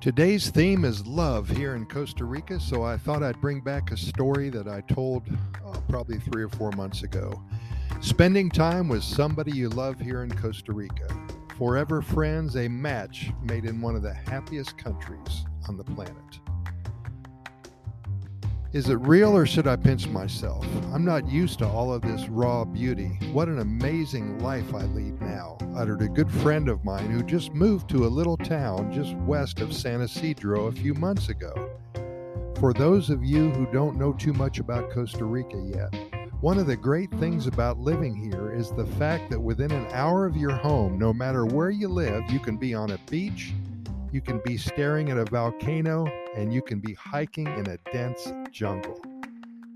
Today's theme is love here in Costa Rica, so I thought I'd bring back a story that I told uh, probably three or four months ago. Spending time with somebody you love here in Costa Rica. Forever friends, a match made in one of the happiest countries on the planet. Is it real or should I pinch myself? I'm not used to all of this raw beauty. What an amazing life I lead now, uttered a good friend of mine who just moved to a little town just west of San Isidro a few months ago. For those of you who don't know too much about Costa Rica yet, one of the great things about living here is the fact that within an hour of your home, no matter where you live, you can be on a beach, you can be staring at a volcano, and you can be hiking in a dense jungle.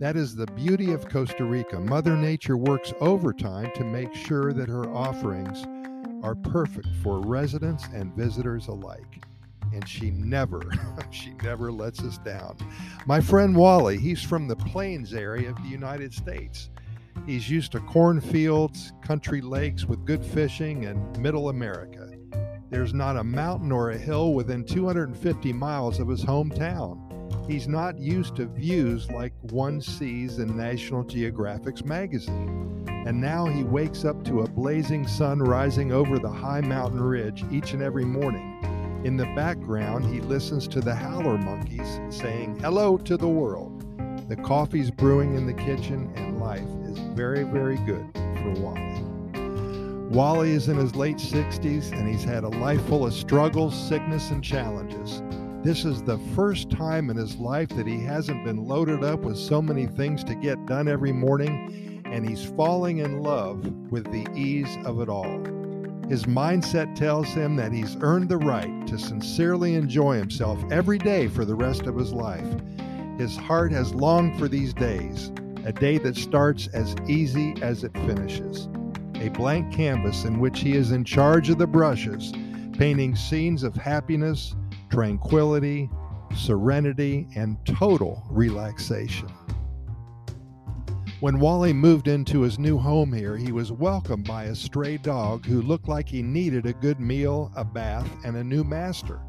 That is the beauty of Costa Rica. Mother Nature works overtime to make sure that her offerings are perfect for residents and visitors alike. And she never, she never lets us down. My friend Wally, he's from the plains area of the United States. He's used to cornfields, country lakes with good fishing, and middle America. There's not a mountain or a hill within 250 miles of his hometown. He's not used to views like one sees in National Geographic's magazine. And now he wakes up to a blazing sun rising over the high mountain ridge each and every morning. In the background, he listens to the howler monkeys saying hello to the world. The coffee's brewing in the kitchen, and life is very, very good for Wally. Wally is in his late 60s and he's had a life full of struggles, sickness, and challenges. This is the first time in his life that he hasn't been loaded up with so many things to get done every morning, and he's falling in love with the ease of it all. His mindset tells him that he's earned the right to sincerely enjoy himself every day for the rest of his life. His heart has longed for these days, a day that starts as easy as it finishes a blank canvas in which he is in charge of the brushes, painting scenes of happiness, tranquility, serenity, and total relaxation. When Wally moved into his new home here, he was welcomed by a stray dog who looked like he needed a good meal, a bath, and a new master.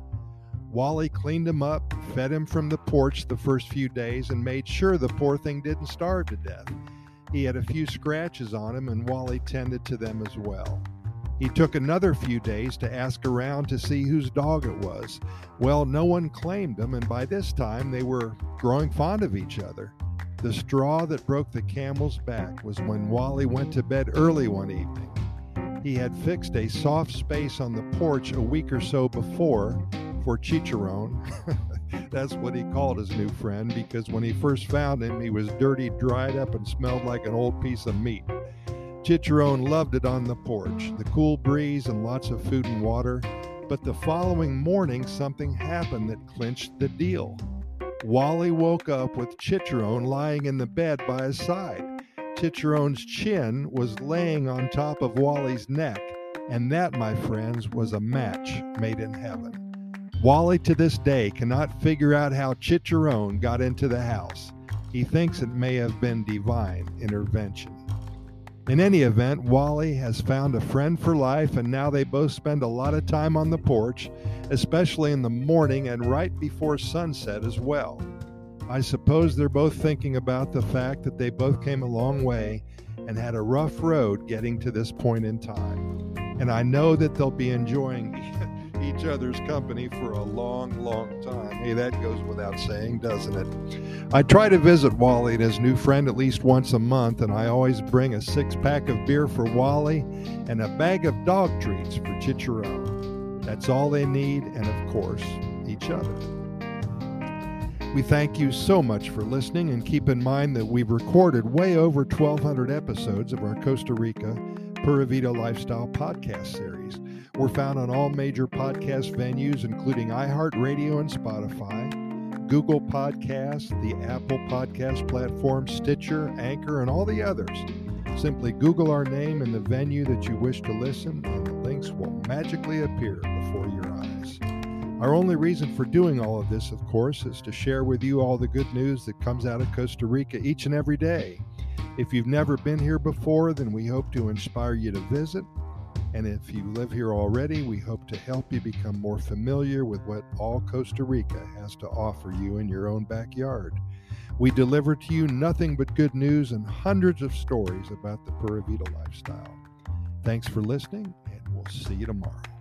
Wally cleaned him up, fed him from the porch the first few days, and made sure the poor thing didn't starve to death. He had a few scratches on him, and Wally tended to them as well. He took another few days to ask around to see whose dog it was. Well, no one claimed him, and by this time they were growing fond of each other. The straw that broke the camel's back was when Wally went to bed early one evening. He had fixed a soft space on the porch a week or so before for Chicharron. That's what he called his new friend because when he first found him, he was dirty, dried up, and smelled like an old piece of meat. Chicharron loved it on the porch, the cool breeze and lots of food and water. But the following morning, something happened that clinched the deal. Wally woke up with Chicharron lying in the bed by his side. Chicharron's chin was laying on top of Wally's neck, and that, my friends, was a match made in heaven. Wally to this day cannot figure out how Chicharron got into the house. He thinks it may have been divine intervention. In any event, Wally has found a friend for life, and now they both spend a lot of time on the porch, especially in the morning and right before sunset as well. I suppose they're both thinking about the fact that they both came a long way and had a rough road getting to this point in time. And I know that they'll be enjoying each other's company for a long, long time. Hey, that goes without saying, doesn't it? I try to visit Wally and his new friend at least once a month, and I always bring a six pack of beer for Wally and a bag of dog treats for Chicharron. That's all they need, and of course, each other. We thank you so much for listening, and keep in mind that we've recorded way over 1,200 episodes of our Costa Rica Pura Vida Lifestyle podcast series. We're found on all major podcast venues, including iHeartRadio and Spotify, Google Podcasts, the Apple Podcast platform, Stitcher, Anchor, and all the others. Simply Google our name and the venue that you wish to listen, and the links will magically appear before your eyes. Our only reason for doing all of this, of course, is to share with you all the good news that comes out of Costa Rica each and every day. If you've never been here before, then we hope to inspire you to visit And if you live here already, we hope to help you become more familiar with what all Costa Rica has to offer you in your own backyard. We deliver to you nothing but good news and hundreds of stories about the Pura Vida lifestyle. Thanks for listening, and we'll see you tomorrow.